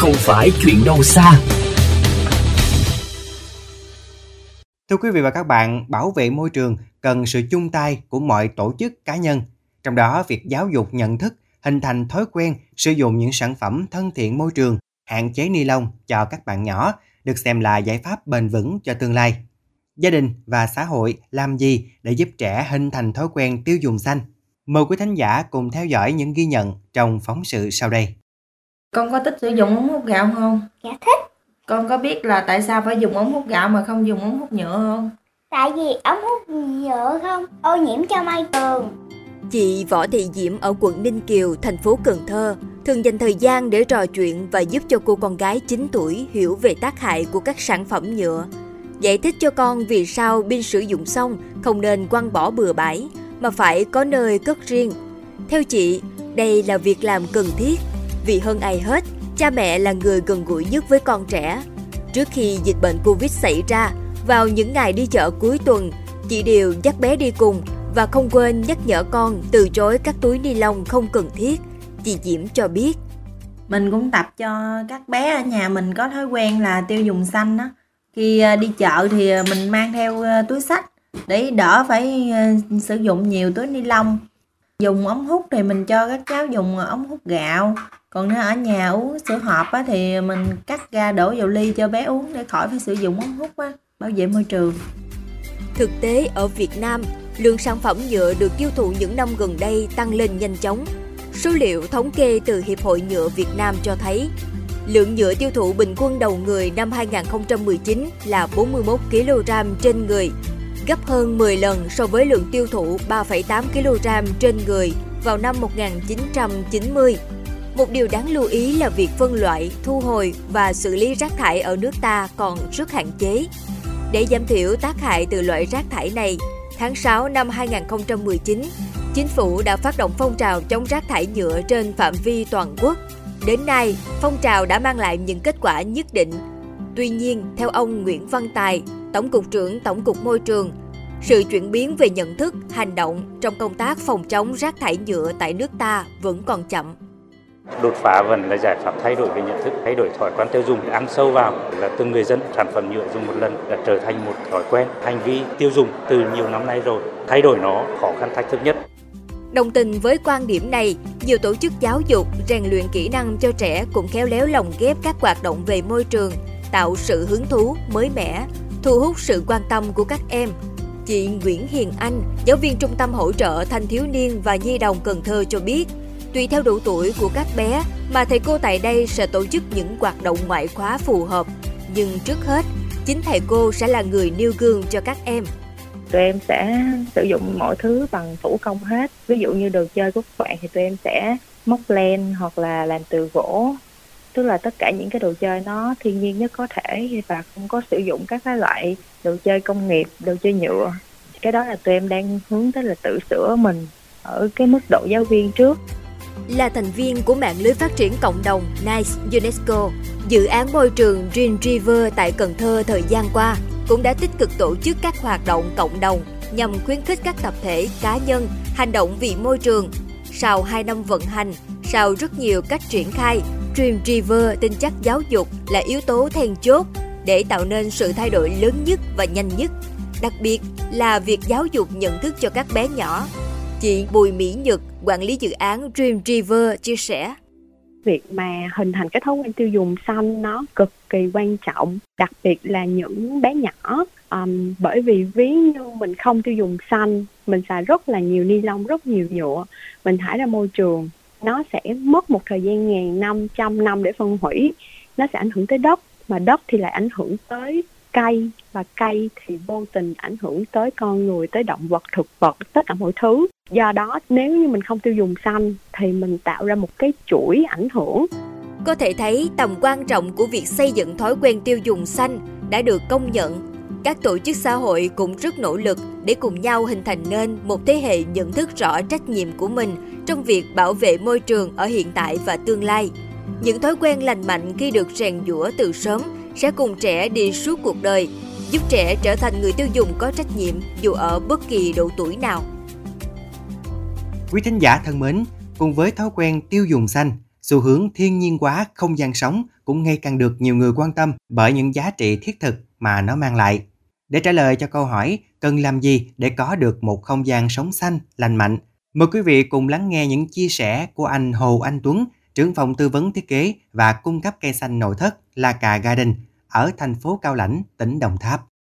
không phải chuyện đâu xa. Thưa quý vị và các bạn, bảo vệ môi trường cần sự chung tay của mọi tổ chức cá nhân. Trong đó, việc giáo dục nhận thức, hình thành thói quen sử dụng những sản phẩm thân thiện môi trường, hạn chế ni lông cho các bạn nhỏ được xem là giải pháp bền vững cho tương lai. Gia đình và xã hội làm gì để giúp trẻ hình thành thói quen tiêu dùng xanh? Mời quý thính giả cùng theo dõi những ghi nhận trong phóng sự sau đây. Con có thích sử dụng ống hút gạo không? Dạ thích. Con có biết là tại sao phải dùng ống hút gạo mà không dùng ống hút nhựa không? Tại vì ống hút nhựa không ô nhiễm cho môi trường. Chị Võ Thị Diễm ở quận Ninh Kiều, thành phố Cần Thơ thường dành thời gian để trò chuyện và giúp cho cô con gái 9 tuổi hiểu về tác hại của các sản phẩm nhựa. Giải thích cho con vì sao pin sử dụng xong không nên quăng bỏ bừa bãi mà phải có nơi cất riêng. Theo chị, đây là việc làm cần thiết vì hơn ai hết, cha mẹ là người gần gũi nhất với con trẻ. Trước khi dịch bệnh Covid xảy ra, vào những ngày đi chợ cuối tuần, chị đều dắt bé đi cùng và không quên nhắc nhở con từ chối các túi ni lông không cần thiết. Chị Diễm cho biết. Mình cũng tập cho các bé ở nhà mình có thói quen là tiêu dùng xanh đó. Khi à, đi chợ thì à, mình mang theo à, túi sách để đỡ phải sử dụng nhiều túi ni lông. Dùng ống hút thì mình cho các cháu dùng ống hút gạo. Còn nếu ở nhà uống sữa hộp á, thì mình cắt ra đổ vào ly cho bé uống để khỏi phải sử dụng ống hút á, bảo vệ môi trường. Thực tế ở Việt Nam, lượng sản phẩm nhựa được tiêu thụ những năm gần đây tăng lên nhanh chóng. Số liệu thống kê từ Hiệp hội Nhựa Việt Nam cho thấy, lượng nhựa tiêu thụ bình quân đầu người năm 2019 là 41 kg trên người, gấp hơn 10 lần so với lượng tiêu thụ 3,8 kg trên người vào năm 1990. Một điều đáng lưu ý là việc phân loại, thu hồi và xử lý rác thải ở nước ta còn rất hạn chế. Để giảm thiểu tác hại từ loại rác thải này, tháng 6 năm 2019, Chính phủ đã phát động phong trào chống rác thải nhựa trên phạm vi toàn quốc. Đến nay, phong trào đã mang lại những kết quả nhất định. Tuy nhiên, theo ông Nguyễn Văn Tài, Tổng cục trưởng Tổng cục Môi trường, sự chuyển biến về nhận thức, hành động trong công tác phòng chống rác thải nhựa tại nước ta vẫn còn chậm. Đột phá vẫn là giải pháp thay đổi về nhận thức, thay đổi thói quen tiêu dùng, ăn sâu vào là từng người dân sản phẩm nhựa dùng một lần đã trở thành một thói quen, hành vi tiêu dùng từ nhiều năm nay rồi. Thay đổi nó khó khăn thách thức nhất. Đồng tình với quan điểm này, nhiều tổ chức giáo dục, rèn luyện kỹ năng cho trẻ cũng khéo léo lồng ghép các hoạt động về môi trường, tạo sự hứng thú, mới mẻ, thu hút sự quan tâm của các em. Chị Nguyễn Hiền Anh, giáo viên trung tâm hỗ trợ thanh thiếu niên và nhi đồng Cần Thơ cho biết, tùy theo độ tuổi của các bé mà thầy cô tại đây sẽ tổ chức những hoạt động ngoại khóa phù hợp. Nhưng trước hết, chính thầy cô sẽ là người nêu gương cho các em. Tụi em sẽ sử dụng mọi thứ bằng thủ công hết. Ví dụ như đồ chơi của các bạn thì tụi em sẽ móc len hoặc là làm từ gỗ. Tức là tất cả những cái đồ chơi nó thiên nhiên nhất có thể và không có sử dụng các cái loại đồ chơi công nghiệp đồ chơi nhựa. Cái đó là tụi em đang hướng tới là tự sửa mình ở cái mức độ giáo viên trước là thành viên của mạng lưới phát triển cộng đồng NICE UNESCO, dự án môi trường Green River tại Cần Thơ thời gian qua cũng đã tích cực tổ chức các hoạt động cộng đồng nhằm khuyến khích các tập thể, cá nhân hành động vì môi trường. Sau 2 năm vận hành, sau rất nhiều cách triển khai, Dream River tin chắc giáo dục là yếu tố then chốt để tạo nên sự thay đổi lớn nhất và nhanh nhất. Đặc biệt là việc giáo dục nhận thức cho các bé nhỏ. Chị Bùi Mỹ Nhật, quản lý dự án Dream River chia sẻ. Việc mà hình thành cái thói quen tiêu dùng xanh nó cực kỳ quan trọng đặc biệt là những bé nhỏ. Um, bởi vì ví như mình không tiêu dùng xanh mình xài rất là nhiều ni lông rất nhiều nhựa mình thải ra môi trường nó sẽ mất một thời gian ngàn năm trăm năm để phân hủy. Nó sẽ ảnh hưởng tới đất mà đất thì lại ảnh hưởng tới cây và cây thì vô tình ảnh hưởng tới con người, tới động vật, thực vật, tất cả mọi thứ. Do đó, nếu như mình không tiêu dùng xanh thì mình tạo ra một cái chuỗi ảnh hưởng. Có thể thấy tầm quan trọng của việc xây dựng thói quen tiêu dùng xanh đã được công nhận. Các tổ chức xã hội cũng rất nỗ lực để cùng nhau hình thành nên một thế hệ nhận thức rõ trách nhiệm của mình trong việc bảo vệ môi trường ở hiện tại và tương lai. Những thói quen lành mạnh khi được rèn giũa từ sớm sẽ cùng trẻ đi suốt cuộc đời, giúp trẻ trở thành người tiêu dùng có trách nhiệm dù ở bất kỳ độ tuổi nào. Quý thính giả thân mến, cùng với thói quen tiêu dùng xanh, xu hướng thiên nhiên hóa không gian sống cũng ngày càng được nhiều người quan tâm bởi những giá trị thiết thực mà nó mang lại. Để trả lời cho câu hỏi cần làm gì để có được một không gian sống xanh, lành mạnh, mời quý vị cùng lắng nghe những chia sẻ của anh Hồ Anh Tuấn, trưởng phòng tư vấn thiết kế và cung cấp cây xanh nội thất La Cà Garden ở thành phố Cao Lãnh, tỉnh Đồng Tháp.